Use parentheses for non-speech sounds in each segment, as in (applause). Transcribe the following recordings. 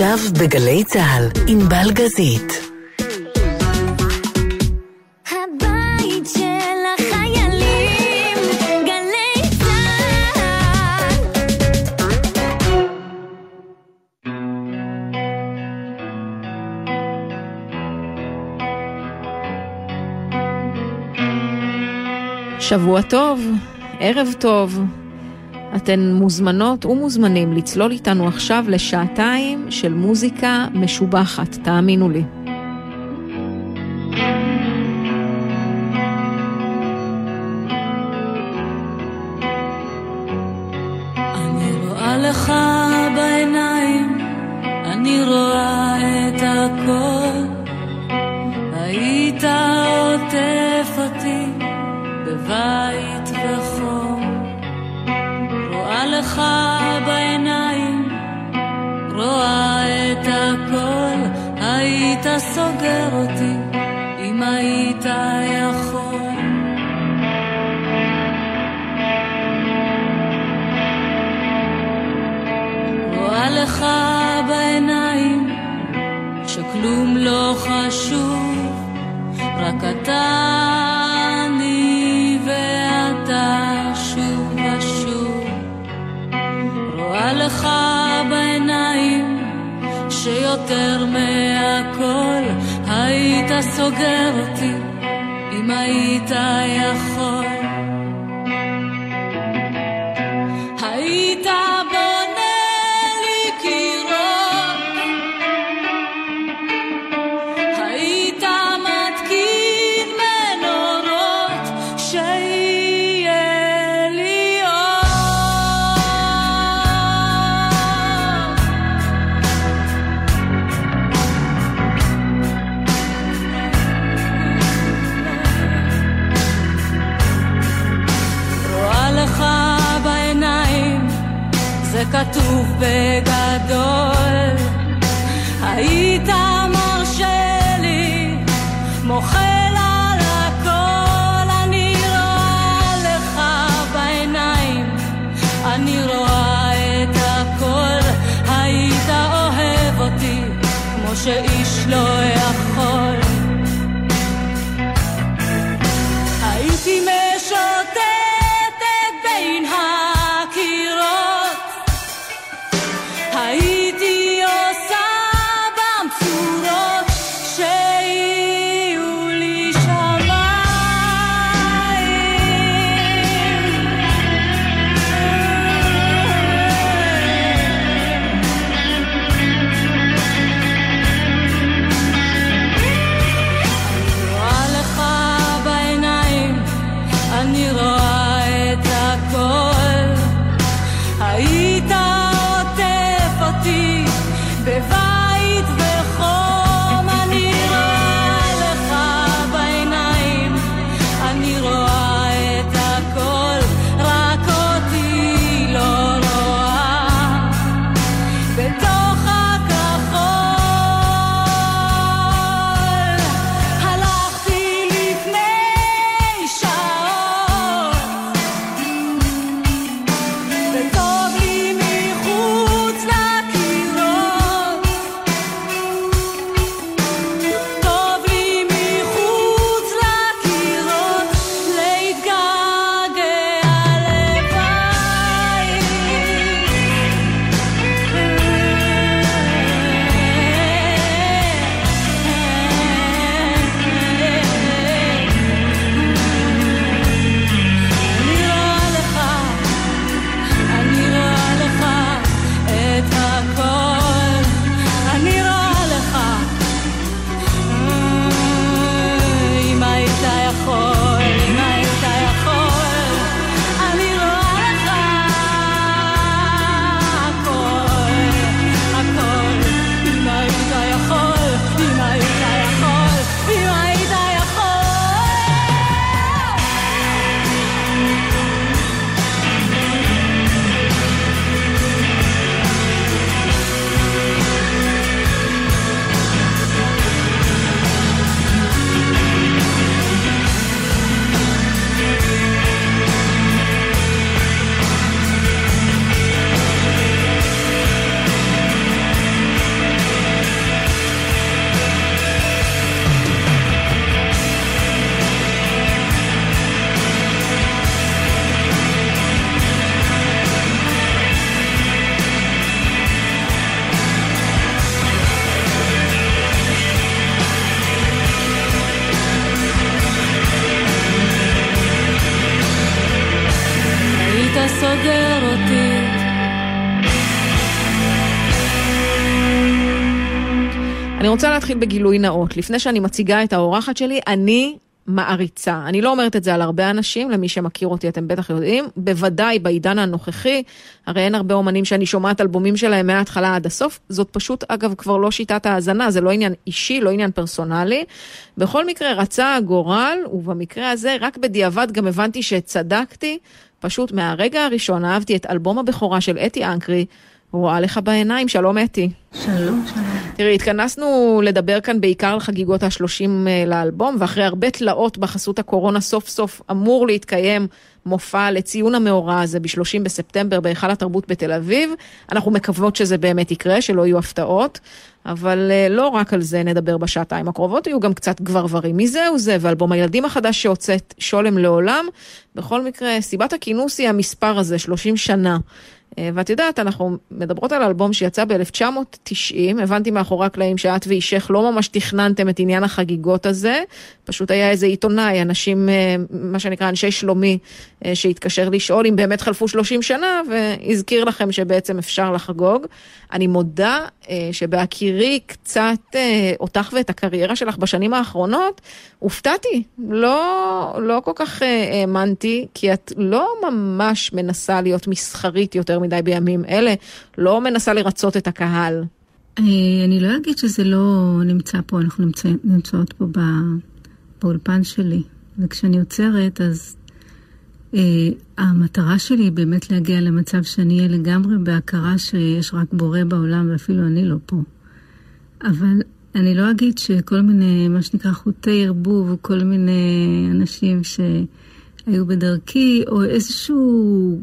עכשיו בגלי צה"ל, עם בלגזית. שבוע טוב, ערב טוב. אתן מוזמנות ומוזמנים לצלול איתנו עכשיו לשעתיים של מוזיקה משובחת, תאמינו לי. סוגר אותי. אני רוצה להתחיל בגילוי נאות. לפני שאני מציגה את האורחת שלי, אני מעריצה. אני לא אומרת את זה על הרבה אנשים, למי שמכיר אותי אתם בטח יודעים, בוודאי בעידן הנוכחי, הרי אין הרבה אומנים שאני שומעת אלבומים שלהם מההתחלה עד הסוף, זאת פשוט אגב כבר לא שיטת האזנה, זה לא עניין אישי, לא עניין פרסונלי. בכל מקרה רצה הגורל, ובמקרה הזה רק בדיעבד גם הבנתי שצדקתי, פשוט מהרגע הראשון אהבתי את אלבום הבכורה של אתי אנקרי, רואה לך בעיניים, שלום אתי. שלום, שלום. תראי, התכנסנו לדבר כאן בעיקר על חגיגות ה-30 לאלבום, ואחרי הרבה תלאות בחסות הקורונה, סוף סוף אמור להתקיים מופע לציון המאורע הזה ב-30 בספטמבר בהיכל התרבות בתל אביב. אנחנו מקוות שזה באמת יקרה, שלא יהיו הפתעות, אבל uh, לא רק על זה נדבר בשעתיים הקרובות, יהיו גם קצת גברברים. מי זהו זה, ואלבום הילדים החדש שהוצאת, שולם לעולם. בכל מקרה, סיבת הכינוס היא המספר הזה, 30 שנה. אה, ואת יודעת, אנחנו מדברות על אלבום שיצא ב-1990, הבנתי מאחורי הקלעים שאת ואישך לא ממש תכננתם את עניין החגיגות הזה, פשוט היה איזה עיתונאי, אנשים, אה, מה שנקרא אנשי שלומי, אה, שהתקשר לשאול אם באמת חלפו 30 שנה, והזכיר לכם שבעצם אפשר לחגוג. אני מודה שבהכירי קצת אותך ואת הקריירה שלך בשנים האחרונות, הופתעתי, לא, לא כל כך האמנתי, כי את לא ממש מנסה להיות מסחרית יותר מדי בימים אלה, לא מנסה לרצות את הקהל. אני לא אגיד שזה לא נמצא פה, אנחנו נמצא, נמצאות פה בא, באולפן שלי. וכשאני עוצרת, אז אה, המטרה שלי היא באמת להגיע למצב שאני אהיה לגמרי בהכרה שיש רק בורא בעולם ואפילו אני לא פה. אבל אני לא אגיד שכל מיני, מה שנקרא חוטי ערבוב, וכל מיני אנשים שהיו בדרכי, או איזשהו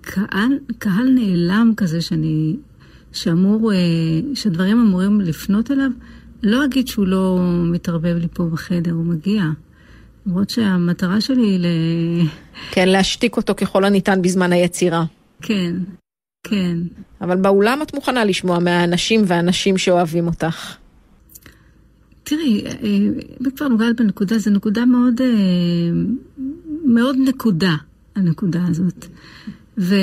קהל, קהל נעלם כזה שאני, שאמור, אה, שדברים אמורים לפנות אליו, לא אגיד שהוא לא מתערבב לי פה בחדר, הוא מגיע. למרות שהמטרה שלי היא ל... כן, להשתיק אותו ככל הניתן בזמן היצירה. כן, כן. אבל באולם את מוכנה לשמוע מהאנשים והנשים שאוהבים אותך. תראי, אם כבר נוגעת בנקודה, זו נקודה מאוד, מאוד נקודה. הנקודה הזאת. וכל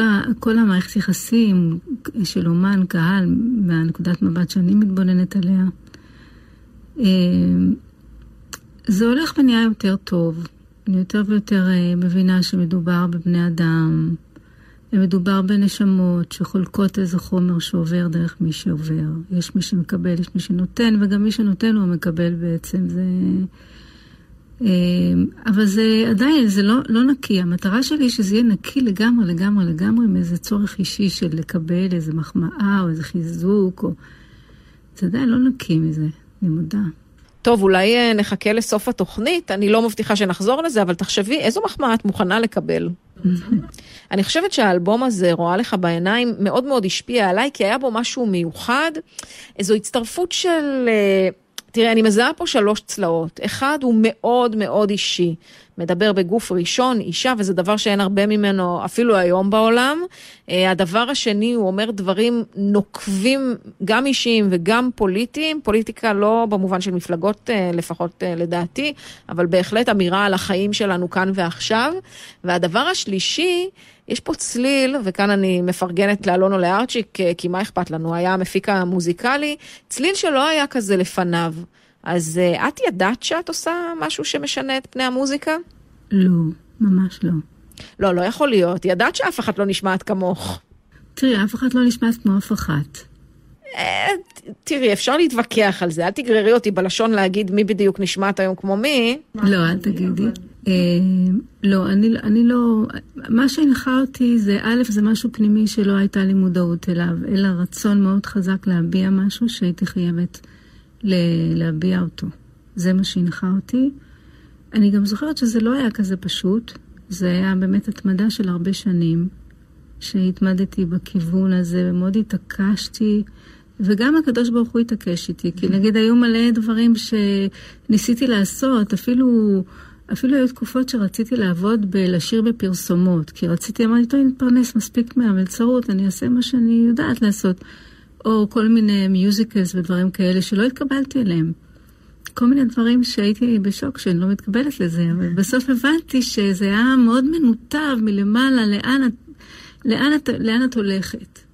ה, המערכת יחסים של אומן, קהל, מהנקודת מבט שאני מתבוננת עליה, אה, זה הולך ונהיה יותר טוב. אני יותר ויותר אה, מבינה שמדובר בבני אדם, ומדובר בנשמות שחולקות איזה חומר שעובר דרך מי שעובר. יש מי שמקבל, יש מי שנותן, וגם מי שנותן הוא מקבל בעצם. זה... אמ, אבל זה עדיין, זה לא, לא נקי. המטרה שלי היא שזה יהיה נקי לגמרי, לגמרי, לגמרי, מאיזה צורך אישי של לקבל איזה מחמאה או איזה חיזוק, או... זה עדיין לא נקי מזה, אני מודה. טוב, אולי אה, נחכה לסוף התוכנית, אני לא מבטיחה שנחזור לזה, אבל תחשבי, איזו מחמאה את מוכנה לקבל? (laughs) אני חושבת שהאלבום הזה, רואה לך בעיניים, מאוד מאוד השפיע עליי, כי היה בו משהו מיוחד, איזו הצטרפות של... אה, תראה, אני מזהה פה שלוש צלעות. אחד הוא מאוד מאוד אישי. מדבר בגוף ראשון, אישה, וזה דבר שאין הרבה ממנו אפילו היום בעולם. אה, הדבר השני, הוא אומר דברים נוקבים, גם אישיים וגם פוליטיים. פוליטיקה לא במובן של מפלגות, אה, לפחות אה, לדעתי, אבל בהחלט אמירה על החיים שלנו כאן ועכשיו. והדבר השלישי, יש פה צליל, וכאן אני מפרגנת לאלונו לארצ'יק, כי מה אכפת לנו, היה המפיק המוזיקלי, צליל שלא היה כזה לפניו. אז uh, את ידעת שאת עושה משהו שמשנה את פני המוזיקה? לא, ממש לא. לא, לא יכול להיות. ידעת שאף אחת לא נשמעת כמוך. תראי, אף אחת לא נשמעת כמו אף אחת. אה, תראי, אפשר להתווכח על זה, אל תגררי אותי בלשון להגיד מי בדיוק נשמעת היום כמו מי. לא, אל תגידי. אה, לא, אני, אני לא... מה שהנחה אותי זה, א', זה משהו פנימי שלא הייתה לי מודעות אליו, אלא רצון מאוד חזק להביע משהו שהייתי חייבת להביע אותו. זה מה שהנחה אותי. אני גם זוכרת שזה לא היה כזה פשוט, זה היה באמת התמדה של הרבה שנים, שהתמדתי בכיוון הזה, ומאוד התעקשתי, וגם הקדוש ברוך הוא התעקש איתי, כי נגיד היו מלא דברים שניסיתי לעשות, אפילו... אפילו היו תקופות שרציתי לעבוד בלשיר בפרסומות, כי רציתי, אמרתי, טוב, אני אתפרנס מספיק מהמלצרות, אני אעשה מה שאני יודעת לעשות. או כל מיני מיוזיקלס ודברים כאלה שלא התקבלתי אליהם. כל מיני דברים שהייתי בשוק שאני לא מתקבלת לזה, אבל בסוף הבנתי שזה היה מאוד מנותב מלמעלה, לאן את, לאן את, לאן את הולכת.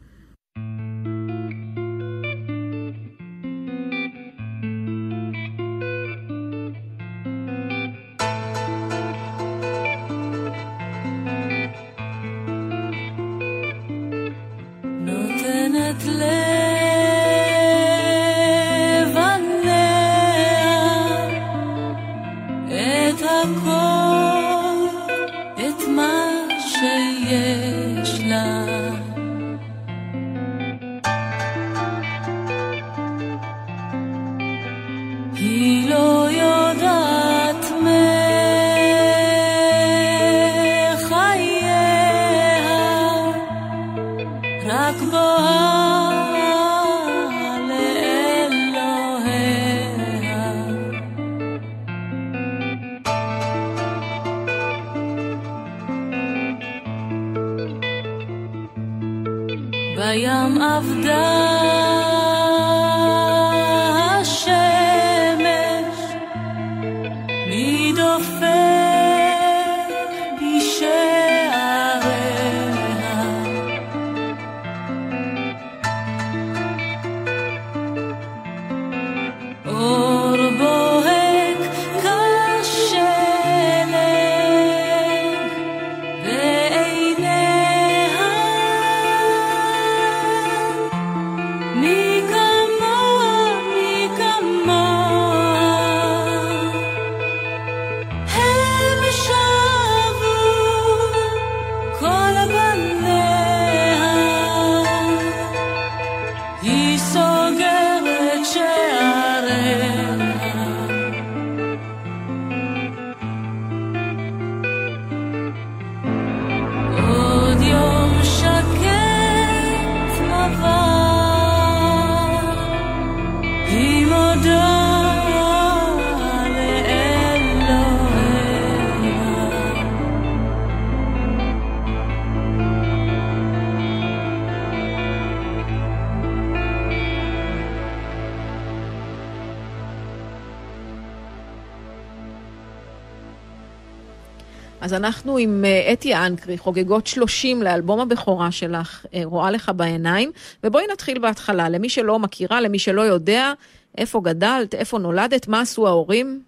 אז אנחנו עם אה, אתי אנקרי, חוגגות 30 לאלבום הבכורה שלך, אה, רואה לך בעיניים, ובואי נתחיל בהתחלה, למי שלא מכירה, למי שלא יודע, איפה גדלת, איפה נולדת, מה עשו ההורים?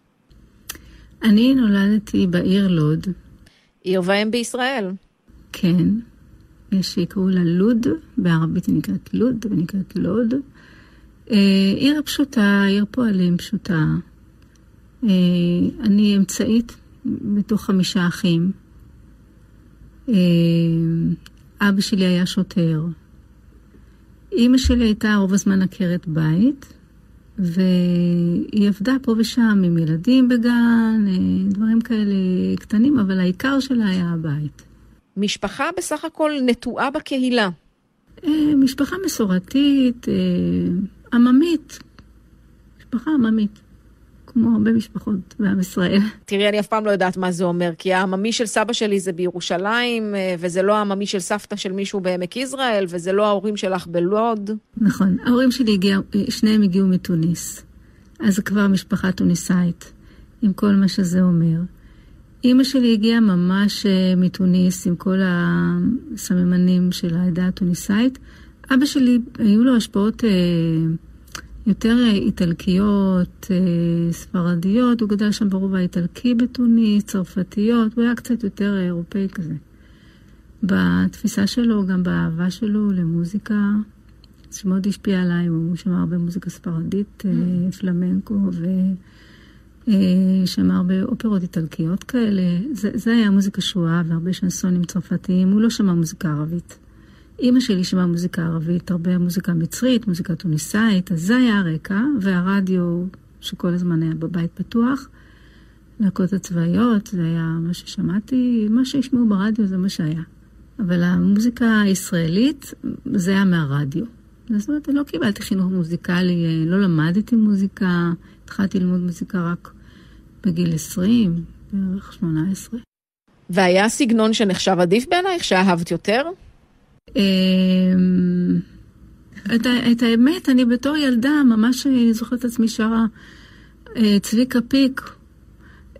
אני נולדתי בעיר לוד, עיר ואם בישראל. כן. יש שיקראו לה לוד, בערבית היא נקראת לוד ונקראת לוד. אה, עיר פשוטה, עיר פועלים פשוטה. אני אמצעית בתוך חמישה אחים. אה, אבא שלי היה שוטר. אימא שלי הייתה רוב הזמן עקרת בית, והיא עבדה פה ושם עם ילדים בגן, אה, דברים כאלה קטנים, אבל העיקר שלה היה הבית. משפחה בסך הכל נטועה בקהילה. אה, משפחה מסורתית, עממית. משפחה עממית, כמו הרבה משפחות בעם ישראל. תראי, אני אף פעם לא יודעת מה זה אומר, כי העממי של סבא שלי זה בירושלים, אה, וזה לא העממי של סבתא של מישהו בעמק יזרעאל, וזה לא ההורים שלך בלוד. נכון. ההורים שלי הגיעו, שניהם הגיעו מתוניס. אז זה כבר משפחה טוניסאית, עם כל מה שזה אומר. אימא שלי הגיעה ממש אה, מתוניס, עם כל הסממנים של העדה הטוניסאית. אבא שלי, היו לו השפעות אה, יותר אה, איטלקיות, אה, ספרדיות. הוא גדל שם ברובע האיטלקי בתוניס, צרפתיות. הוא היה קצת יותר אה, אירופאי כזה. בתפיסה שלו, גם באהבה שלו למוזיקה, שמאוד השפיע עליי, הוא שמע הרבה מוזיקה ספרדית, אה, פלמנקו, ושמע הרבה אופרות איטלקיות כאלה. זה, זה היה מוזיקה שהוא אהב, והרבה שנסונים צרפתיים. הוא לא שמע מוזיקה ערבית. אימא שלי שמעה מוזיקה ערבית, הרבה מוזיקה מצרית, מוזיקה טוניסאית, אז זה היה הרקע, והרדיו שכל הזמן היה בבית פתוח. להקות הצבאיות, זה היה מה ששמעתי, מה שהשמעו ברדיו זה מה שהיה. אבל המוזיקה הישראלית, זה היה מהרדיו. זאת אומרת, לא קיבלתי חינוך מוזיקלי, לא למדתי מוזיקה, התחלתי ללמוד מוזיקה רק בגיל 20, בערך 18. והיה סגנון שנחשב עדיף בעינייך, שאהבת יותר? אמ, את, את האמת, אני בתור ילדה ממש זוכרת את עצמי שרה אה, צביקה פיק,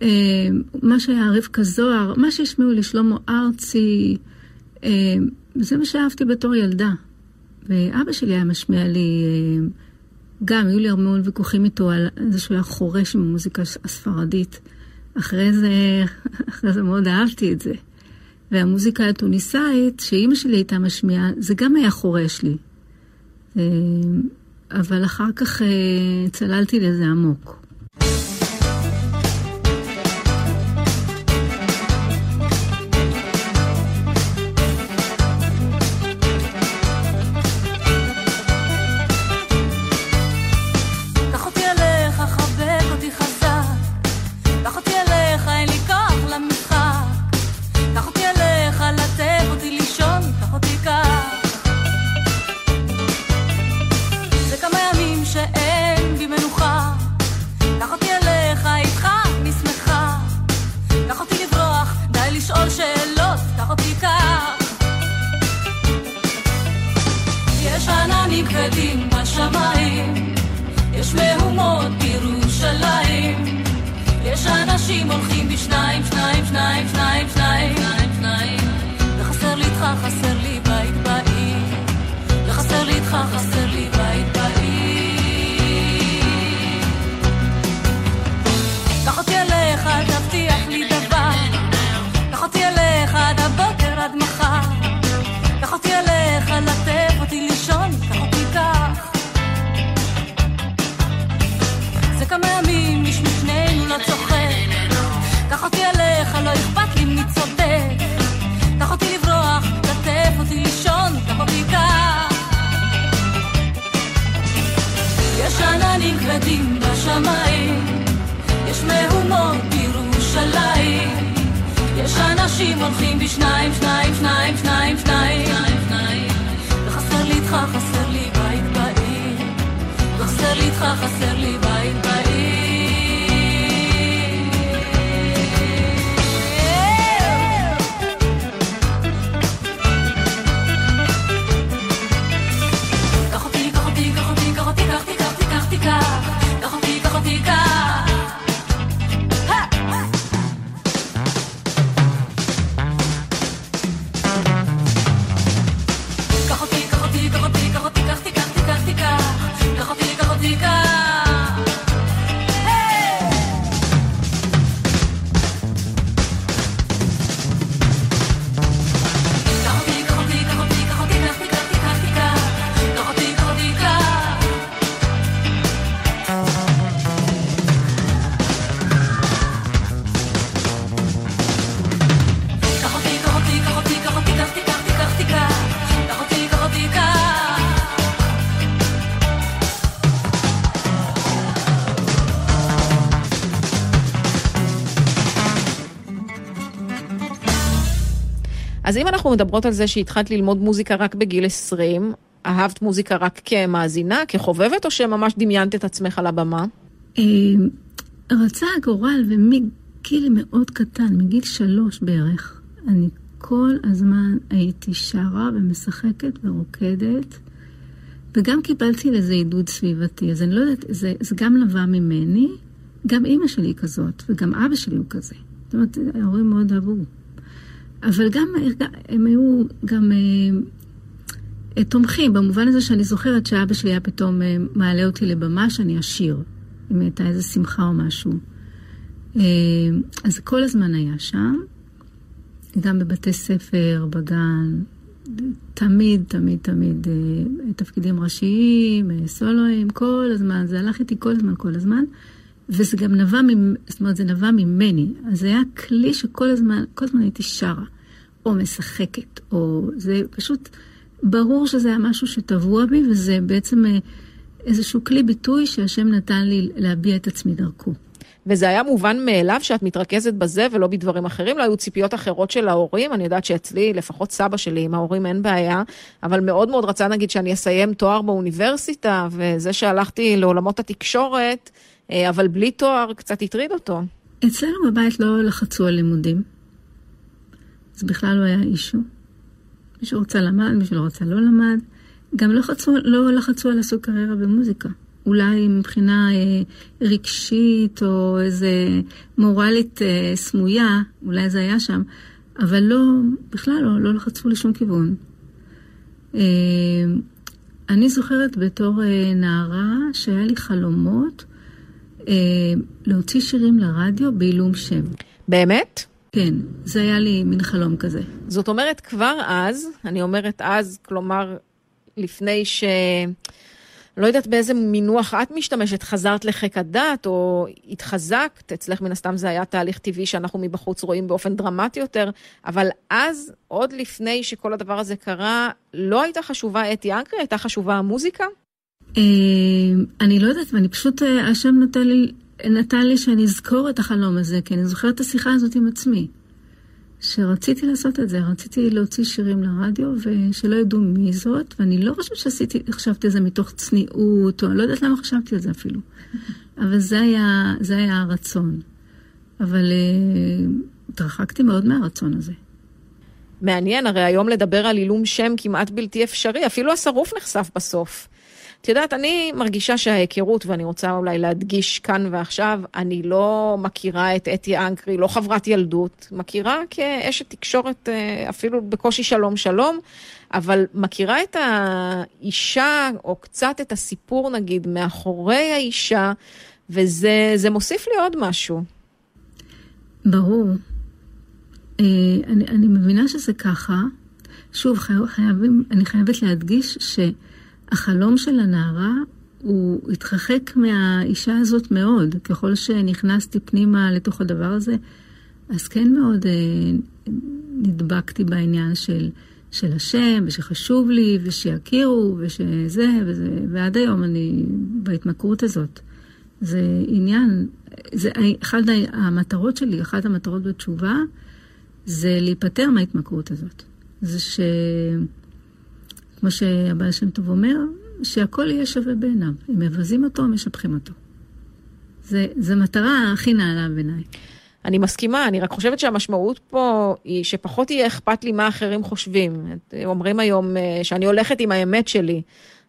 אה, מה שהיה רבקה זוהר, מה שהשמיעו לי שלמה ארצי, אה, זה מה שאהבתי בתור ילדה. ואבא שלי היה משמיע לי, גם היו לי המון ויכוחים איתו על זה שהוא היה חורש עם המוזיקה הספרדית. אחרי זה, (laughs) אחרי זה מאוד אהבתי את זה. והמוזיקה הטוניסאית, שאימא שלי הייתה משמיעה, זה גם היה חורש לי. אה, אבל אחר כך אה, צללתי לזה עמוק. אם אנחנו מדברות על זה שהתחלת ללמוד מוזיקה רק בגיל 20, אהבת מוזיקה רק כמאזינה, כחובבת, או שממש דמיינת את עצמך על הבמה? אה, רצה הגורל, ומגיל מאוד קטן, מגיל שלוש בערך, אני כל הזמן הייתי שרה ומשחקת ורוקדת, וגם קיבלתי לזה עידוד סביבתי. אז אני לא יודעת, זה, זה גם נבע ממני, גם אימא שלי כזאת, וגם אבא שלי הוא כזה. זאת אומרת, ההורים מאוד אהבו. אבל גם, הם היו גם אה, אה, תומכים, במובן הזה שאני זוכרת שאבא שלי היה פתאום אה, מעלה אותי לבמה שאני אשיר, אם הייתה איזו שמחה או משהו. אה, אז כל הזמן היה שם, גם בבתי ספר, בגן, תמיד, תמיד, תמיד אה, תפקידים ראשיים, אה, סולואים, כל הזמן, זה הלך איתי כל הזמן, כל הזמן. וזה גם נבע, ממ- זאת אומרת, זה נבע ממני. אז זה היה כלי שכל הזמן, כל הזמן הייתי שרה, או משחקת, או זה פשוט, ברור שזה היה משהו שטבוע בי, וזה בעצם אה, איזשהו כלי ביטוי שהשם נתן לי להביע את עצמי דרכו. וזה היה מובן מאליו שאת מתרכזת בזה ולא בדברים אחרים? לא היו ציפיות אחרות של ההורים? אני יודעת שאצלי, לפחות סבא שלי, עם ההורים אין בעיה, אבל מאוד מאוד רצה נגיד שאני אסיים תואר באוניברסיטה, וזה שהלכתי לעולמות התקשורת, אבל בלי תואר, קצת הטריד אותו. אצלנו בבית לא לחצו על לימודים. זה בכלל לא היה אישו. מי שרוצה למד, מי שלא רצה לא למד. גם לא, חצו, לא לחצו על לעשות קריירה במוזיקה. אולי מבחינה אה, רגשית או איזה מורלית אה, סמויה, אולי זה היה שם, אבל לא, בכלל לא, לא לחצו לשום כיוון. אה, אני זוכרת בתור אה, נערה שהיה לי חלומות אה, להוציא שירים לרדיו בעילום שם. באמת? כן, זה היה לי מין חלום כזה. זאת אומרת, כבר אז, אני אומרת אז, כלומר, לפני ש... לא יודעת באיזה מינוח את משתמשת, חזרת לחיק הדת או התחזקת, אצלך מן הסתם זה היה תהליך טבעי שאנחנו מבחוץ רואים באופן דרמטי יותר, אבל אז, עוד לפני שכל הדבר הזה קרה, לא הייתה חשובה אתי אנקרי, הייתה חשובה המוזיקה? אה, אני לא יודעת, ואני פשוט, אה, השם נתן לי, נתן לי שאני אזכור את החלום הזה, כי אני זוכרת את השיחה הזאת עם עצמי. שרציתי לעשות את זה, רציתי להוציא שירים לרדיו ושלא ידעו מי זאת, ואני לא חושבת שעשיתי, חשבתי על זה מתוך צניעות, או אני לא יודעת למה חשבתי על זה אפילו. (laughs) אבל זה היה, זה היה הרצון. אבל uh, התרחקתי מאוד מהרצון הזה. מעניין, הרי היום לדבר על עילום שם כמעט בלתי אפשרי, אפילו השרוף נחשף בסוף. את יודעת, אני מרגישה שההיכרות, ואני רוצה אולי להדגיש כאן ועכשיו, אני לא מכירה את אתי אנקרי, לא חברת ילדות, מכירה כאשת תקשורת אה, אפילו בקושי שלום שלום, אבל מכירה את האישה, או קצת את הסיפור נגיד, מאחורי האישה, וזה מוסיף לי עוד משהו. ברור. אה, אני, אני מבינה שזה ככה. שוב, חייבים, אני חייבת להדגיש ש... החלום של הנערה הוא התרחק מהאישה הזאת מאוד. ככל שנכנסתי פנימה לתוך הדבר הזה, אז כן מאוד אה, נדבקתי בעניין של, של השם, ושחשוב לי, ושיכירו, ושזה, וזה, ועד היום אני בהתמכרות הזאת. זה עניין, זה אחד המטרות שלי, אחת המטרות בתשובה, זה להיפטר מההתמכרות הזאת. זה ש... כמו שהבעל שם טוב אומר, שהכל יהיה שווה בעיניו. אם מבזים אותו, משבחים אותו. זו מטרה הכי נעלה בעיניי. אני מסכימה, אני רק חושבת שהמשמעות פה היא שפחות יהיה אכפת לי מה אחרים חושבים. אומרים היום אה, שאני הולכת עם האמת שלי.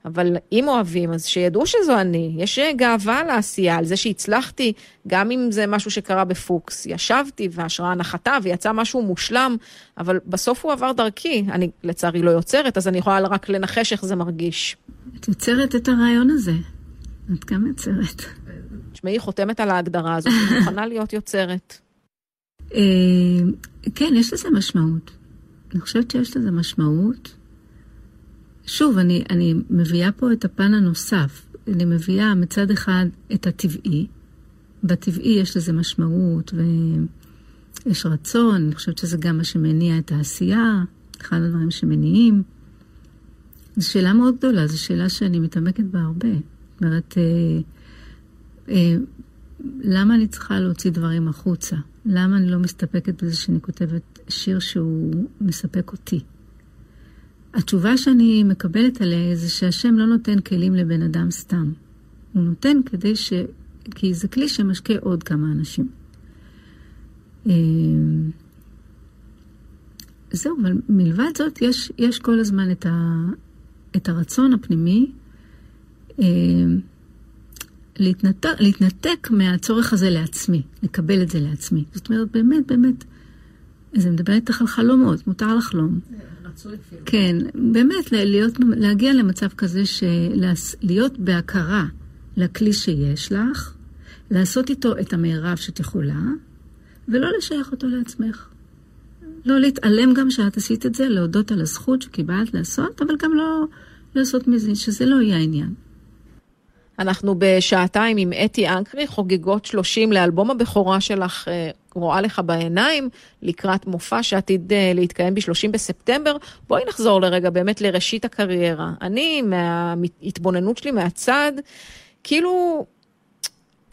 אבל אם אוהבים, אז שידעו שזו אני. יש גאווה על העשייה, על זה שהצלחתי, גם אם זה משהו שקרה בפוקס. ישבתי וההשראה נחתה ויצא משהו מושלם, אבל בסוף הוא עבר דרכי. אני לצערי לא יוצרת, אז אני יכולה רק לנחש איך זה מרגיש. את יוצרת את הרעיון הזה. את גם יוצרת. תשמעי, חותמת על ההגדרה הזאת, אני מוכנה להיות יוצרת. אה, כן, יש לזה משמעות. אני חושבת שיש לזה משמעות. שוב, אני, אני מביאה פה את הפן הנוסף. אני מביאה מצד אחד את הטבעי. בטבעי יש לזה משמעות ויש רצון, אני חושבת שזה גם מה שמניע את העשייה, אחד הדברים שמניעים. זו שאלה מאוד גדולה, זו שאלה שאני מתעמקת בה הרבה. זאת אומרת, אה, אה, למה אני צריכה להוציא דברים החוצה? למה אני לא מסתפקת בזה שאני כותבת שיר שהוא מספק אותי? התשובה שאני מקבלת עליה זה שהשם לא נותן כלים לבן אדם סתם. הוא נותן כדי ש... כי זה כלי שמשקה עוד כמה אנשים. אה, זהו, אבל מלבד זאת, יש, יש כל הזמן את, ה, את הרצון הפנימי אה, להתנתק, להתנתק מהצורך הזה לעצמי, לקבל את זה לעצמי. זאת אומרת, באמת, באמת, זה מדבר איתך על חלומות, מותר לחלום. כן, באמת, להיות, להגיע למצב כזה שלהיות בהכרה לכלי שיש לך, לעשות איתו את המערב שאת יכולה, ולא לשייך אותו לעצמך. לא להתעלם גם שאת עשית את זה, להודות על הזכות שקיבלת לעשות, אבל גם לא לעשות מזה, שזה לא יהיה העניין. אנחנו בשעתיים עם אתי אנקרי, חוגגות 30 לאלבום הבכורה שלך, אה, רואה לך בעיניים, לקראת מופע שעתיד אה, להתקיים ב-30 בספטמבר. בואי נחזור לרגע באמת לראשית הקריירה. אני, מההתבוננות שלי מהצד, כאילו,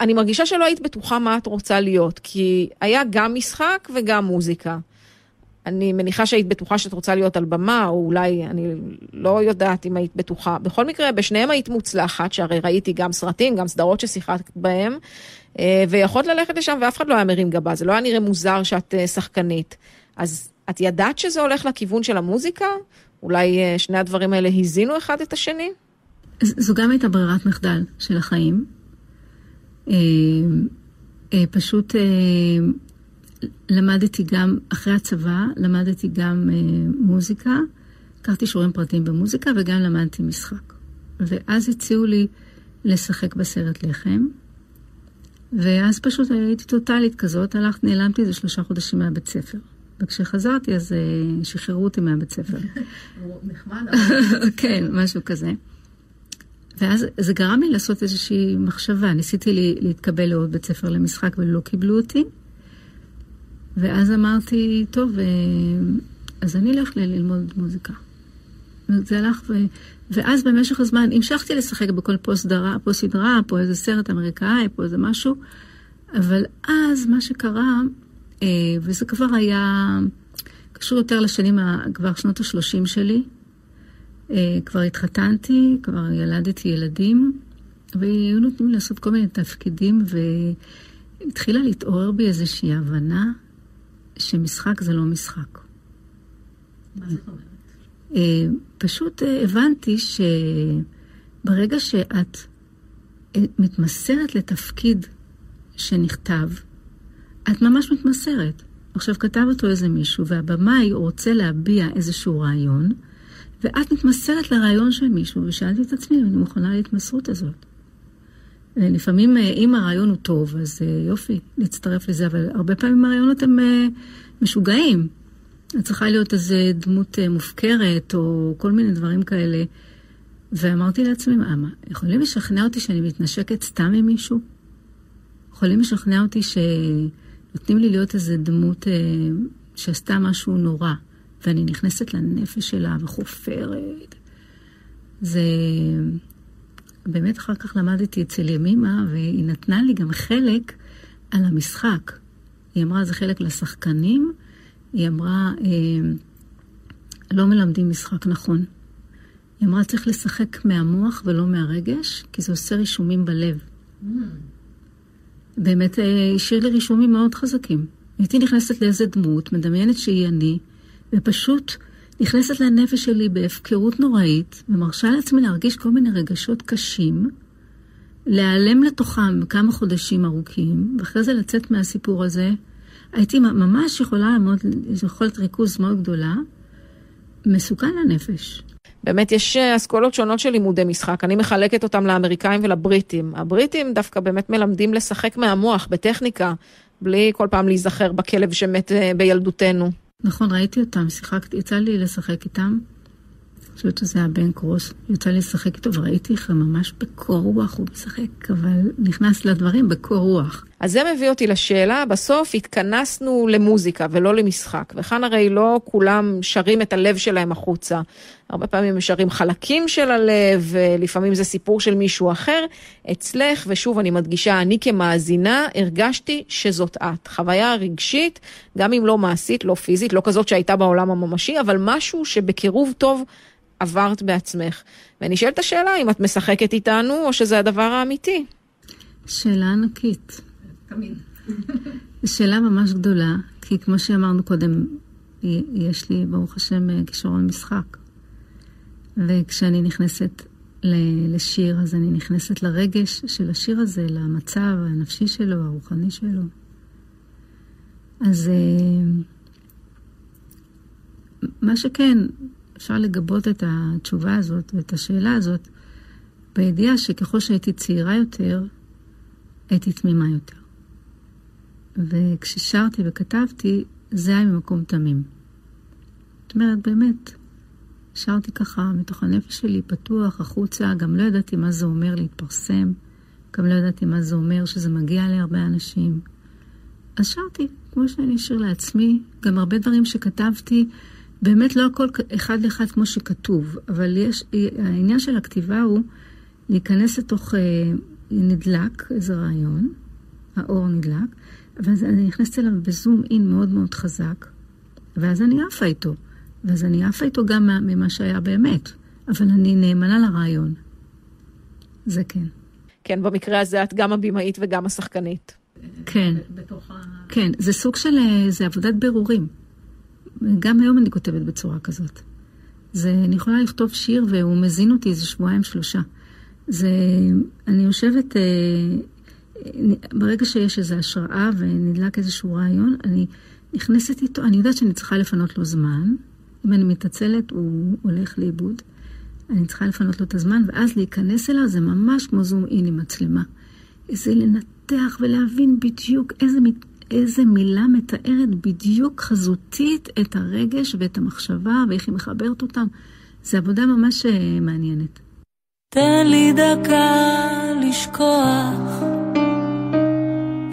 אני מרגישה שלא היית בטוחה מה את רוצה להיות, כי היה גם משחק וגם מוזיקה. אני מניחה שהיית בטוחה שאת רוצה להיות על במה, או אולי, אני לא יודעת אם היית בטוחה. בכל מקרה, בשניהם היית מוצלחת, שהרי ראיתי גם סרטים, גם סדרות ששיחקת בהם, אה, ויכולת ללכת לשם ואף אחד לא היה מרים גבה, זה לא היה נראה מוזר שאת אה, שחקנית. אז את ידעת שזה הולך לכיוון של המוזיקה? אולי אה, שני הדברים האלה הזינו אחד את השני? זו גם הייתה ברירת מחדל של החיים. פשוט למדתי גם, אחרי הצבא, למדתי גם אה, מוזיקה, לקחתי שיעורים פרטיים במוזיקה וגם למדתי משחק. ואז הציעו לי לשחק בסרט לחם, ואז פשוט הייתי טוטאלית כזאת, הלכת, נעלמתי איזה שלושה חודשים מהבית ספר. וכשחזרתי אז אה, שחררו אותי מהבית ספר. (laughs) נחמד. (laughs) כן, משהו כזה. ואז זה גרם לי לעשות איזושהי מחשבה. ניסיתי לי, להתקבל לעוד בית ספר למשחק ולא קיבלו אותי. ואז אמרתי, טוב, אה, אז אני אלך ללמוד מוזיקה. זה הלך, ו... ואז במשך הזמן המשכתי לשחק בכל פה סדרה, פה סדרה, פה איזה סרט אמריקאי, פה איזה משהו, אבל אז מה שקרה, אה, וזה כבר היה קשור יותר לשנים, כבר שנות ה-30 שלי, אה, כבר התחתנתי, כבר ילדתי ילדים, והיו נותנים לעשות כל מיני תפקידים, והתחילה להתעורר בי איזושהי הבנה שמשחק זה לא משחק. מה זאת אומרת? אה, פשוט אה, הבנתי שברגע שאת אה, מתמסרת לתפקיד שנכתב, את ממש מתמסרת. עכשיו, כתב אותו איזה מישהו, והבמאי רוצה להביע איזשהו רעיון, ואת מתמסרת לרעיון של מישהו, ושאלתי את עצמי אם אני מוכנה להתמסרות הזאת. לפעמים, אה, אם הרעיון הוא טוב, אז אה, יופי, להצטרף לזה, אבל הרבה פעמים הרעיונות הם אה, משוגעים. צריכה להיות איזו דמות מופקרת, או כל מיני דברים כאלה. ואמרתי לעצמי, מה, יכולים לשכנע אותי שאני מתנשקת סתם עם מישהו? יכולים לשכנע אותי שנותנים לי להיות איזו דמות שעשתה משהו נורא, ואני נכנסת לנפש שלה וחופרת. זה... באמת אחר כך למדתי אצל ימימה, והיא נתנה לי גם חלק על המשחק. היא אמרה, זה חלק לשחקנים. היא אמרה, אה, לא מלמדים משחק נכון. היא אמרה, צריך לשחק מהמוח ולא מהרגש, כי זה עושה רישומים בלב. באמת אה, השאיר לי רישומים מאוד חזקים. הייתי נכנסת לאיזה דמות, מדמיינת שהיא אני, ופשוט נכנסת לנפש שלי בהפקרות נוראית, ומרשה לעצמי להרגיש כל מיני רגשות קשים, להיעלם לתוכם כמה חודשים ארוכים, ואחרי זה לצאת מהסיפור הזה. הייתי ממש יכולה לעמוד, יכולת ריכוז מאוד גדולה, מסוכן לנפש. באמת יש אה, אסכולות שונות של לימודי משחק, אני מחלקת אותם לאמריקאים ולבריטים. הבריטים דווקא באמת מלמדים לשחק מהמוח, בטכניקה, בלי כל פעם להיזכר בכלב שמת אה, בילדותנו. נכון, ראיתי אותם, שיחקתי, יצא לי לשחק איתם. אני חושבת שזה היה בן קרוס. יצא לי לשחק איתו וראיתי איך ממש בקור רוח הוא משחק, אבל נכנס לדברים בקור רוח. אז זה מביא אותי לשאלה, בסוף התכנסנו למוזיקה ולא למשחק, וכאן הרי לא כולם שרים את הלב שלהם החוצה. הרבה פעמים הם שרים חלקים של הלב, לפעמים זה סיפור של מישהו אחר. אצלך, ושוב אני מדגישה, אני כמאזינה הרגשתי שזאת את. חוויה רגשית, גם אם לא מעשית, לא פיזית, לא כזאת שהייתה בעולם הממשי, אבל משהו שבקירוב טוב עברת בעצמך. ואני את השאלה אם את משחקת איתנו, או שזה הדבר האמיתי. שאלה ענקית. תמיד. שאלה ממש גדולה, כי כמו שאמרנו קודם, יש לי, ברוך השם, כישרון משחק. וכשאני נכנסת לשיר, אז אני נכנסת לרגש של השיר הזה, למצב הנפשי שלו, הרוחני שלו. אז מה שכן, אפשר לגבות את התשובה הזאת ואת השאלה הזאת בידיעה שככל שהייתי צעירה יותר, הייתי תמימה יותר. וכששרתי וכתבתי, זה היה ממקום תמים. זאת אומרת, באמת, שרתי ככה מתוך הנפש שלי, פתוח, החוצה, גם לא ידעתי מה זה אומר להתפרסם, גם לא ידעתי מה זה אומר שזה מגיע להרבה אנשים. אז שרתי, כמו שאני אשאיר לעצמי, גם הרבה דברים שכתבתי, באמת לא הכל אחד לאחד כמו שכתוב, אבל יש, העניין של הכתיבה הוא להיכנס לתוך, אה, נדלק איזה רעיון, האור נדלק, ואז אני נכנסת אליו בזום אין מאוד מאוד חזק, ואז אני עפה איתו. ואז אני עפה איתו גם ממה שהיה באמת, אבל אני נאמנה לרעיון. זה כן. כן, במקרה הזה את גם הבמאית וגם השחקנית. כן, כן, זה סוג של, זה עבודת בירורים. גם היום אני כותבת בצורה כזאת. זה, אני יכולה לכתוב שיר והוא מזין אותי איזה שבועיים שלושה. זה, אני יושבת, ברגע שיש איזו השראה ונדלק איזשהו רעיון, אני נכנסת איתו, אני יודעת שאני צריכה לפנות לו זמן. אם אני מתעצלת, הוא הולך לאיבוד. אני צריכה לפנות לו את הזמן, ואז להיכנס אליו זה ממש כמו זום אין עם מצלמה. זה לנתח ולהבין בדיוק איזה, איזה מילה מתארת בדיוק חזותית את הרגש ואת המחשבה ואיך היא מחברת אותם. זו עבודה ממש אה, מעניינת. תן לי דקה לשכוח,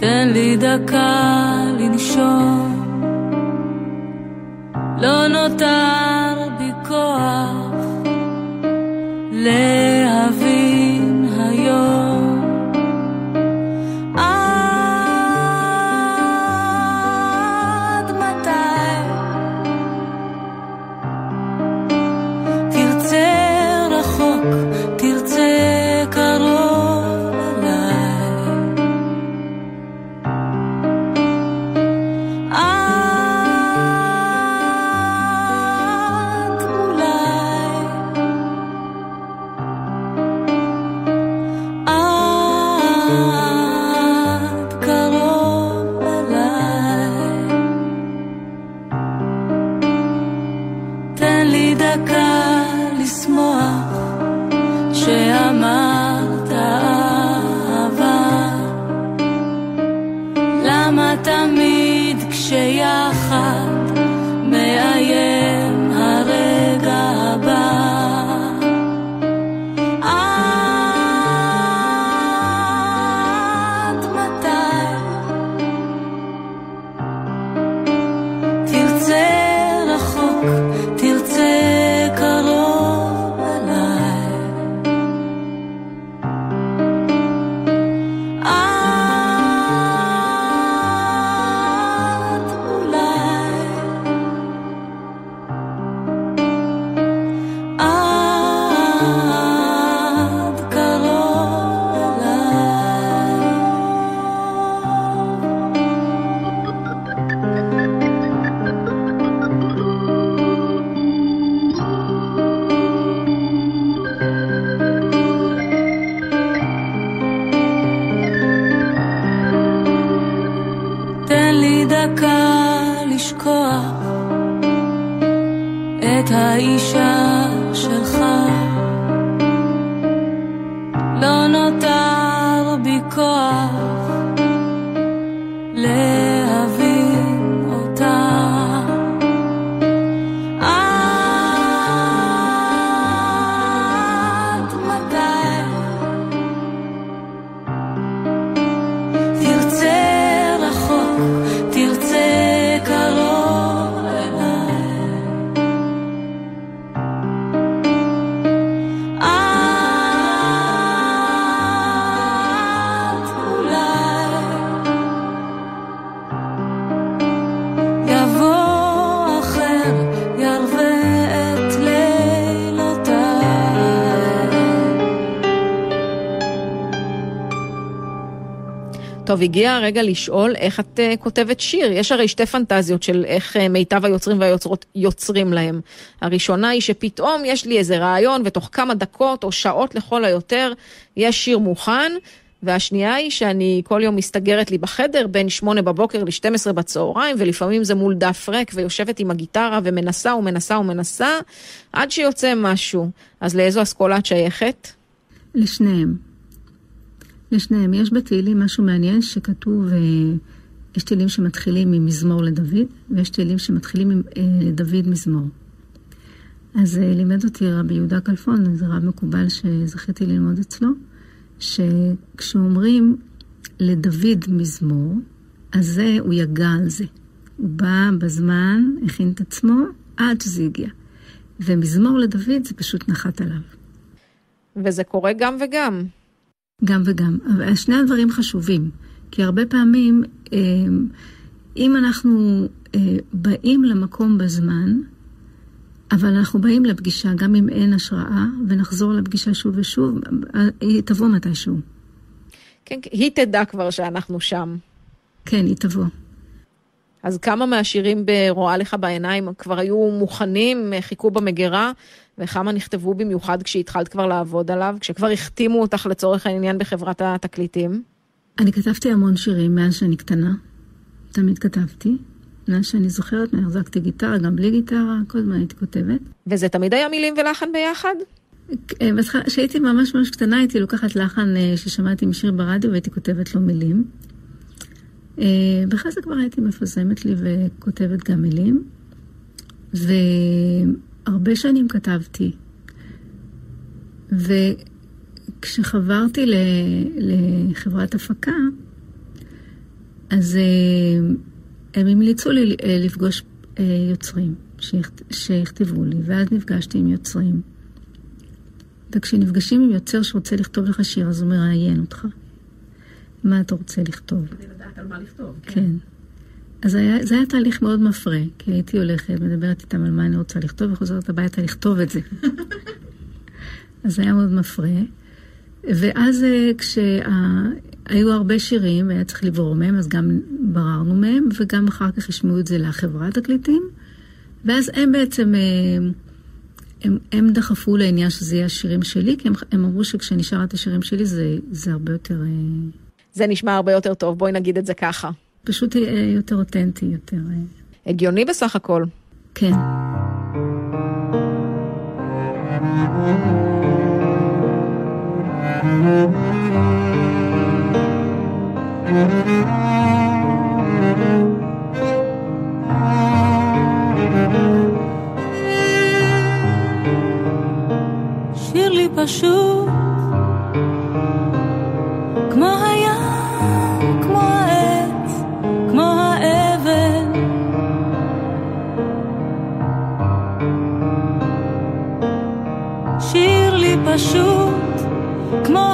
תן לי דקה לנשום. לא נותר בי כוח להבין 寒 טוב, הגיע הרגע לשאול איך את uh, כותבת שיר. יש הרי שתי פנטזיות של איך uh, מיטב היוצרים והיוצרות יוצרים להם. הראשונה היא שפתאום יש לי איזה רעיון ותוך כמה דקות או שעות לכל היותר יש שיר מוכן. והשנייה היא שאני כל יום מסתגרת לי בחדר בין שמונה בבוקר ל-12 בצהריים, ולפעמים זה מול דף ריק, ויושבת עם הגיטרה ומנסה ומנסה ומנסה, עד שיוצא משהו. אז לאיזו אסכולה את שייכת? לשניהם. לשניהם. יש בתהילים משהו מעניין שכתוב, אה, יש תהילים שמתחילים ממזמור לדוד, ויש תהילים שמתחילים עם אה, לדוד מזמור. אז אה, לימד אותי רבי יהודה כלפון, זה רב מקובל שזכיתי ללמוד אצלו, שכשאומרים לדוד מזמור, אז זה, הוא יגע על זה. הוא בא בזמן, הכין את עצמו, עד שזה הגיע. ומזמור לדוד זה פשוט נחת עליו. וזה קורה גם וגם. גם וגם. אבל שני הדברים חשובים, כי הרבה פעמים, אה, אם אנחנו אה, באים למקום בזמן, אבל אנחנו באים לפגישה גם אם אין השראה, ונחזור לפגישה שוב ושוב, אה, היא תבוא מתישהו. כן, היא תדע כבר שאנחנו שם. כן, היא תבוא. אז כמה מהשירים ברואה לך בעיניים כבר היו מוכנים, חיכו במגירה, וכמה נכתבו במיוחד כשהתחלת כבר לעבוד עליו, כשכבר החתימו אותך לצורך העניין בחברת התקליטים? אני כתבתי המון שירים מאז שאני קטנה. תמיד כתבתי. מאז שאני זוכרת, אני החזקתי גיטרה, גם בלי גיטרה, כל הזמן הייתי כותבת. וזה תמיד היה מילים ולחן ביחד? אה, כשהייתי ממש ממש קטנה, הייתי לוקחת לחן אה, ששמעתי משיר ברדיו והייתי כותבת לו מילים. אה, בכלל זה כבר הייתי מפזמת לי וכותבת גם מילים. והרבה שנים כתבתי. וכשחברתי. לחברת הפקה, אז אה, הם המליצו לי אה, לפגוש יוצרים שיכתבו לי, ואז נפגשתי עם יוצרים. וכשנפגשים עם יוצר שרוצה לכתוב לך שיר, אז הוא מראיין אותך. מה אתה רוצה לכתוב? כדי לדעת על מה לכתוב. כן. אז היה, זה היה תהליך מאוד מפרה, כי הייתי הולכת, מדברת איתם על מה אני רוצה לכתוב, וחוזרת הביתה לכתוב את זה. אז זה היה מאוד מפרה. ואז אה, כשהיו הרבה שירים והיה צריך לברור מהם, אז גם בררנו מהם, וגם אחר כך השמיעו את זה לחברת תקליטים. ואז הם בעצם, אה, הם, הם דחפו לעניין שזה יהיה השירים שלי, כי הם, הם אמרו שכשנשאר את השירים שלי זה, זה הרבה יותר... אה, זה נשמע הרבה יותר טוב, בואי נגיד את זה ככה. פשוט יותר אותנטי, יותר... הגיוני בסך הכל. כן. שיר לי פשוט פשוט כמו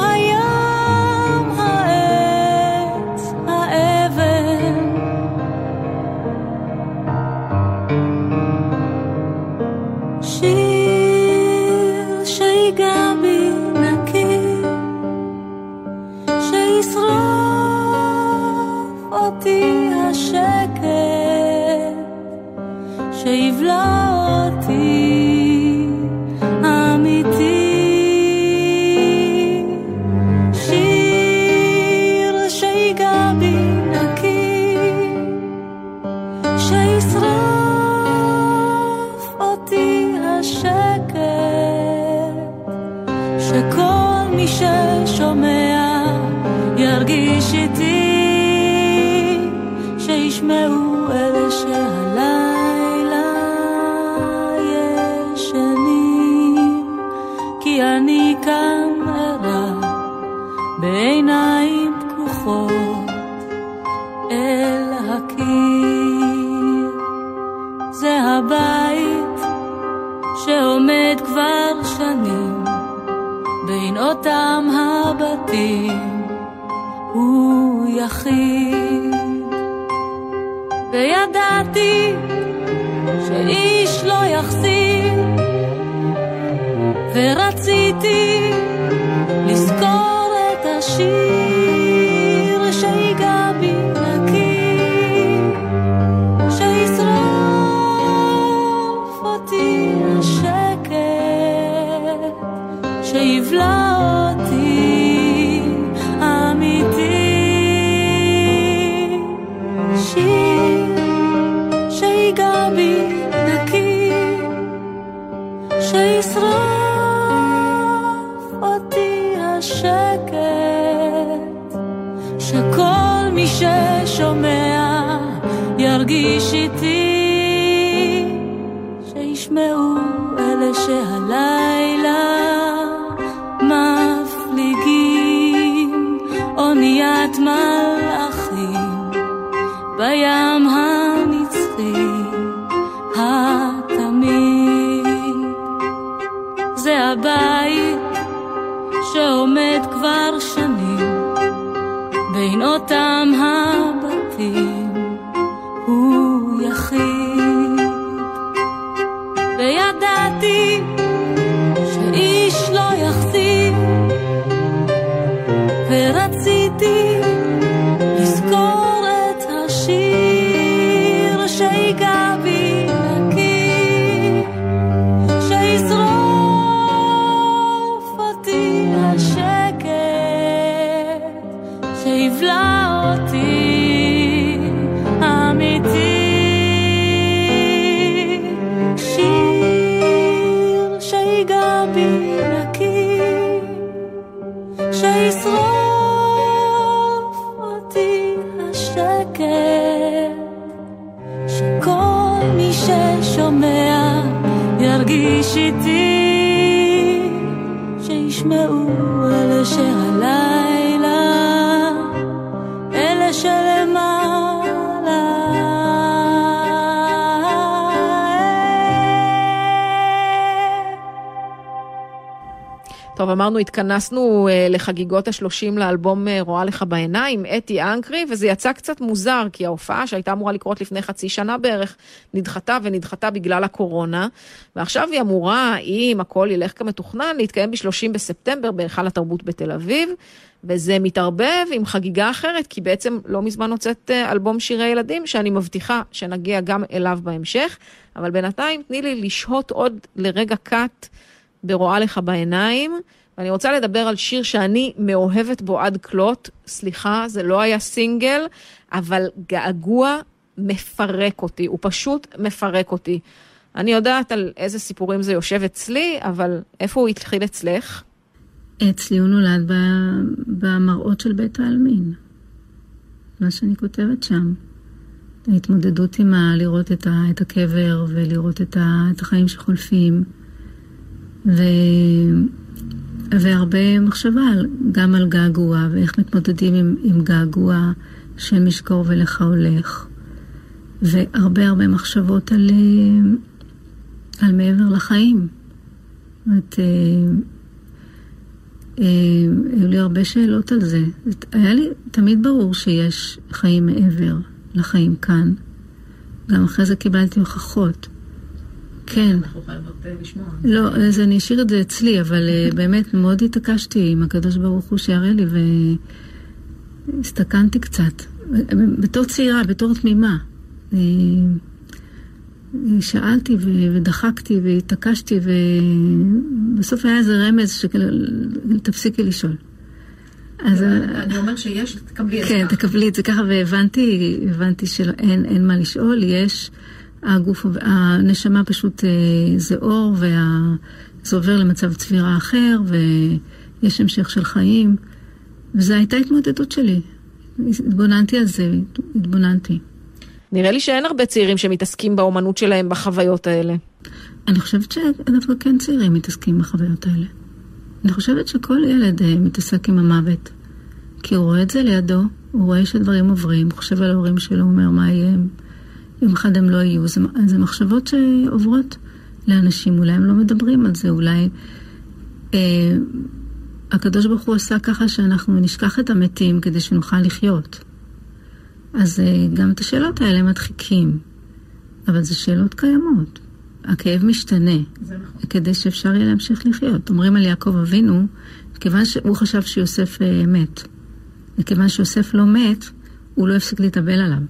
שיבלע אותי ראו על אשר עלה טוב, אמרנו, התכנסנו אה, לחגיגות השלושים לאלבום אה, רואה לך בעיניים, אתי אנקרי, וזה יצא קצת מוזר, כי ההופעה שהייתה אמורה לקרות לפני חצי שנה בערך, נדחתה ונדחתה בגלל הקורונה, ועכשיו היא אמורה, אם הכל ילך כמתוכנן, להתקיים ב-30 בספטמבר בהיכל התרבות בתל אביב, וזה מתערבב עם חגיגה אחרת, כי בעצם לא מזמן הוצאת אה, אלבום שירי ילדים, שאני מבטיחה שנגיע גם אליו בהמשך, אבל בינתיים תני לי לשהות עוד לרגע קאט. ברואה לך בעיניים, ואני רוצה לדבר על שיר שאני מאוהבת בו עד כלות. סליחה, זה לא היה סינגל, אבל געגוע מפרק אותי, הוא פשוט מפרק אותי. אני יודעת על איזה סיפורים זה יושב אצלי, אבל איפה הוא התחיל אצלך? אצלי הוא נולד ב- במראות של בית העלמין. מה שאני כותבת שם. ההתמודדות עם ה... לראות את, ה... את הקבר ולראות את, ה... את החיים שחולפים. ו... והרבה מחשבה גם על געגוע ואיך מתמודדים עם, עם געגוע שם ישקור ולך הולך. והרבה הרבה מחשבות על, אה, על מעבר לחיים. זאת אומרת, אה, אה, היו לי הרבה שאלות על זה. היה לי תמיד ברור שיש חיים מעבר לחיים כאן. גם אחרי זה קיבלתי הוכחות. כן. אנחנו חייבות לשמוע. לא, אז אני אשאיר את זה אצלי, אבל אה, (laughs) באמת מאוד התעקשתי עם הקדוש ברוך הוא שיראה לי, והסתכנתי קצת. בתור צעירה, בתור תמימה. אה, שאלתי ו- ודחקתי והתעקשתי, ובסוף היה איזה רמז שתפסיקי לשאול. אז... אני אומר שיש, תקבלי את זה כן, ככה. תקבלי את זה ככה, והבנתי, הבנתי שאין אין מה לשאול, יש, הגוף, הנשמה פשוט אה, זה אור, וזה עובר למצב צבירה אחר, ויש המשך של חיים, וזו הייתה התמודדות שלי. התבוננתי על זה, התבוננתי. נראה לי שאין הרבה צעירים שמתעסקים באומנות שלהם בחוויות האלה. אני חושבת שדווקא כן צעירים מתעסקים בחוויות האלה. אני חושבת שכל ילד אה, מתעסק עם המוות. כי הוא רואה את זה לידו, הוא רואה שדברים עוברים, הוא חושב על ההורים שלו, הוא אומר מה יהיה, יום אחד הם לא יהיו. זה, זה מחשבות שעוברות לאנשים, אולי הם לא מדברים על זה, אולי אה, הקדוש ברוך הוא עשה ככה שאנחנו נשכח את המתים כדי שנוכל לחיות. אז אה, גם את השאלות האלה מדחיקים, אבל זה שאלות קיימות. הכאב משתנה, כדי שאפשר יהיה להמשיך לחיות. אומרים על יעקב אבינו, כיוון שהוא חשב שיוסף אה, מת, וכיוון שיוסף לא מת, הוא לא הפסיק להתאבל עליו.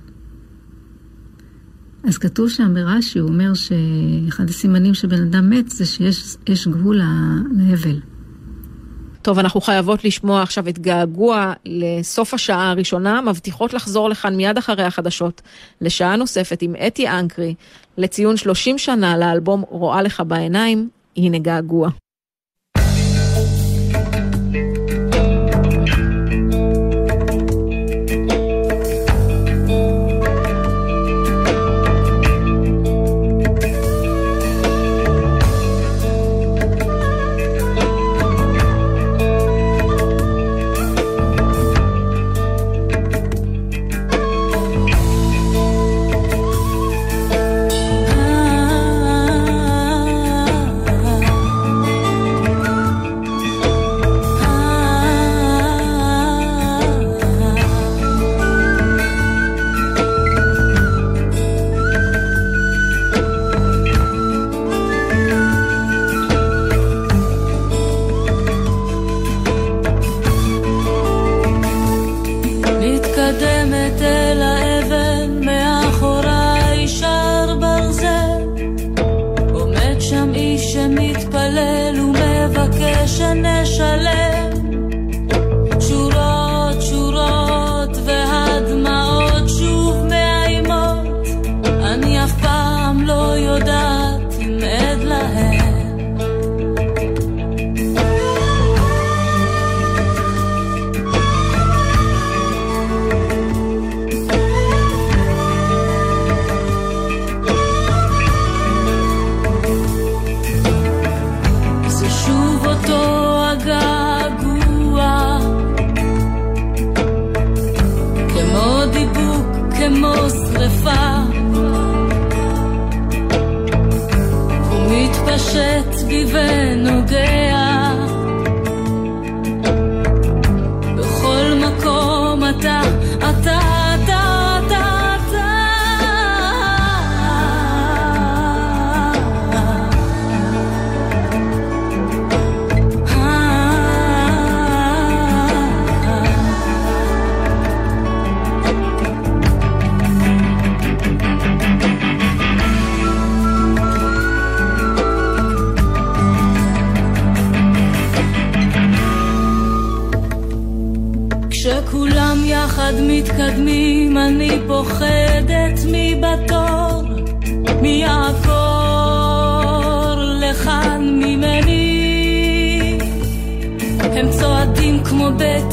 אז כתוב שם ברש"י, הוא אומר שאחד הסימנים שבן אדם מת זה שיש גבול לאבל. טוב, אנחנו חייבות לשמוע עכשיו את געגוע לסוף השעה הראשונה, מבטיחות לחזור לכאן מיד אחרי החדשות, לשעה נוספת עם אתי אנקרי, לציון 30 שנה לאלבום רואה לך בעיניים, הנה געגוע.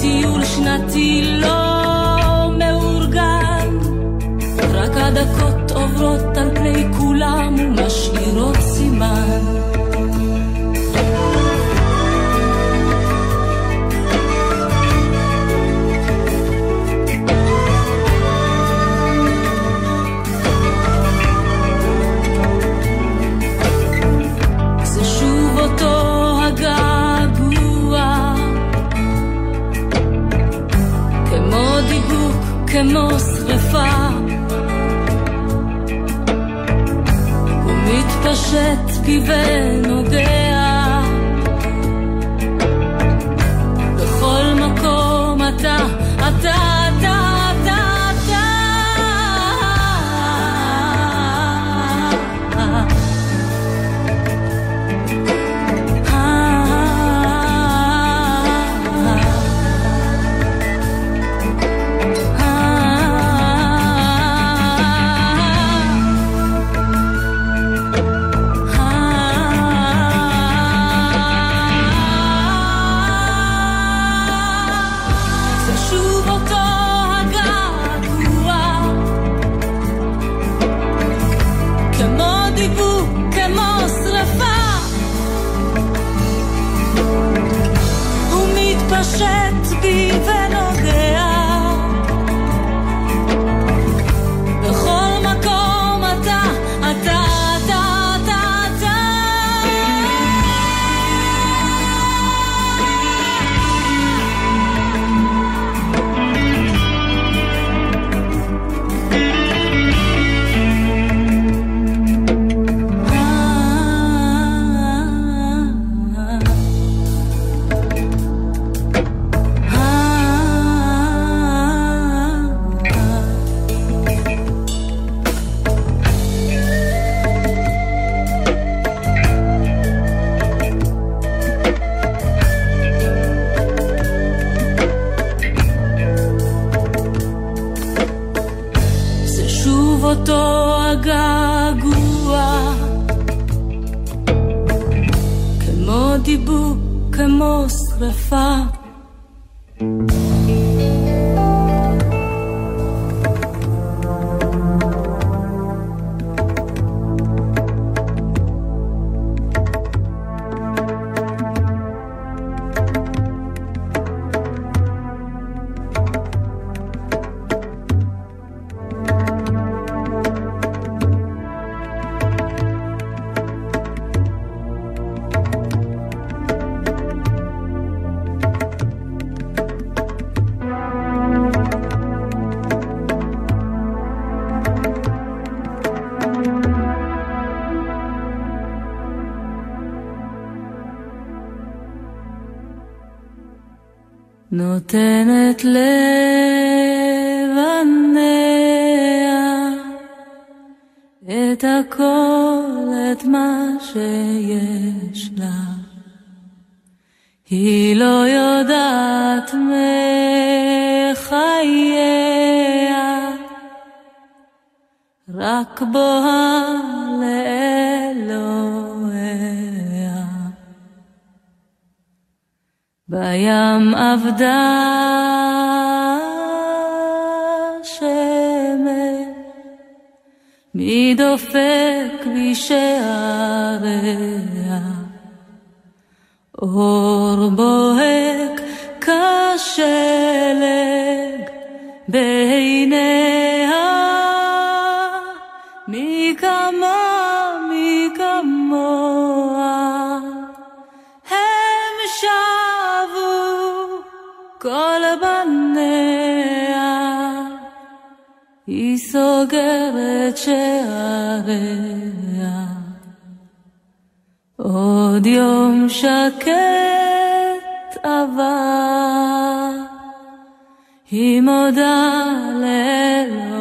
בטיול שנתי לא מאורגן, רק הדקות עוברות כמו שרפה הוא מתפשט בי נותנת לבניה את הכל, את מה שיש לה. היא לא יודעת מחייה, רק בוהה בים אבדה שמש, מי דופק בשעריה, אור בוהק כשלג בעיניה, סוגרת שעריה. עוד יום שקט עבר, היא מודה לאלוהיה.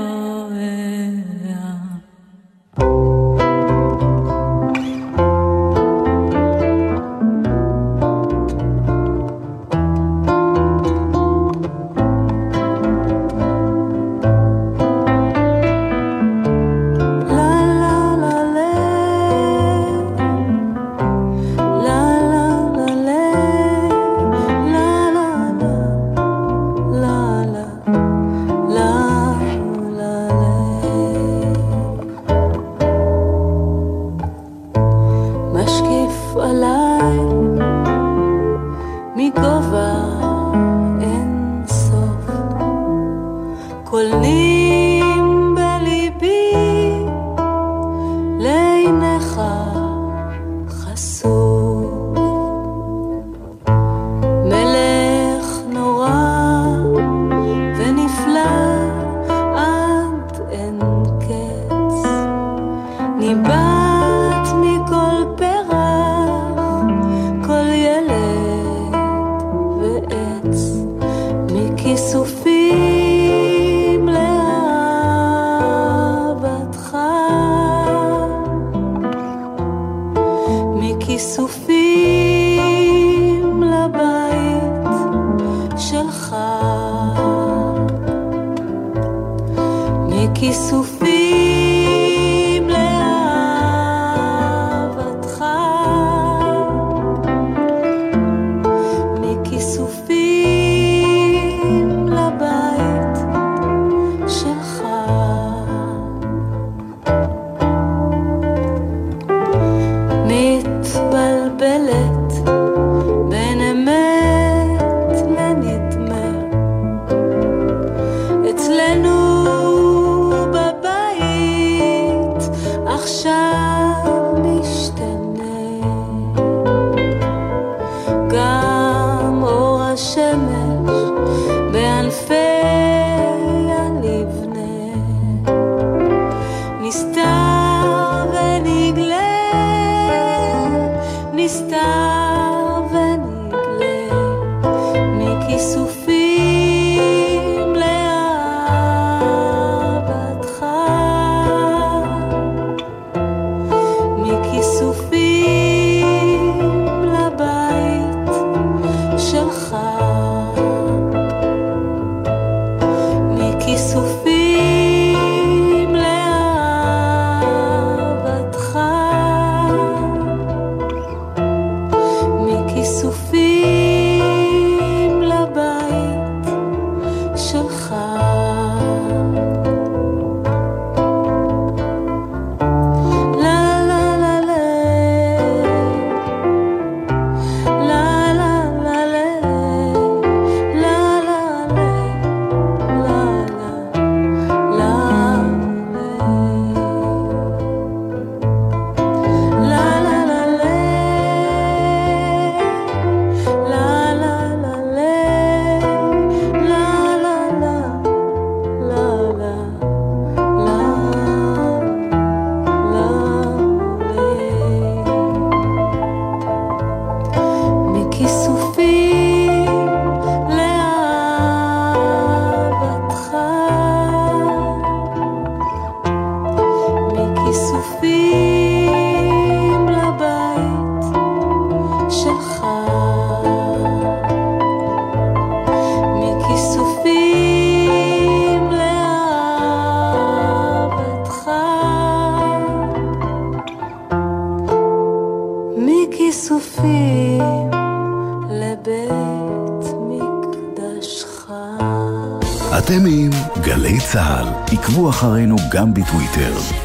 גם בטוויטר.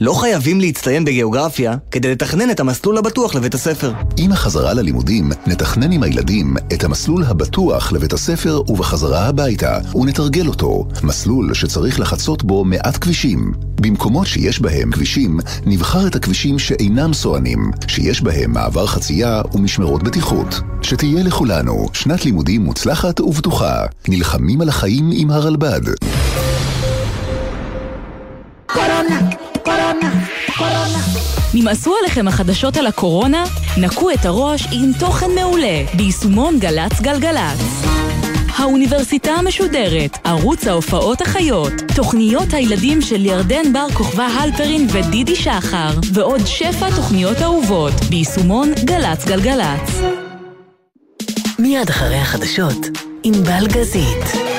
לא חייבים להצטיין בגיאוגרפיה כדי לתכנן את המסלול הבטוח לבית הספר. עם החזרה ללימודים, נתכנן עם הילדים את המסלול הבטוח לבית הספר ובחזרה הביתה, ונתרגל אותו. מסלול שצריך לחצות בו מעט כבישים. במקומות שיש בהם כבישים, נבחר את הכבישים שאינם סוענים, שיש בהם מעבר חצייה ומשמרות בטיחות. שתהיה לכולנו שנת לימודים מוצלחת ובטוחה. נלחמים על החיים עם הרלב"ד. נמאסו עליכם החדשות על הקורונה? נקו את הראש עם תוכן מעולה ביישומון גל"צ גלגלצ. האוניברסיטה המשודרת, ערוץ ההופעות החיות, תוכניות הילדים של ירדן בר כוכבא הלפרין ודידי שחר, ועוד שפע תוכניות אהובות ביישומון גל"צ גלגלצ. מיד אחרי החדשות, עם בלגזית.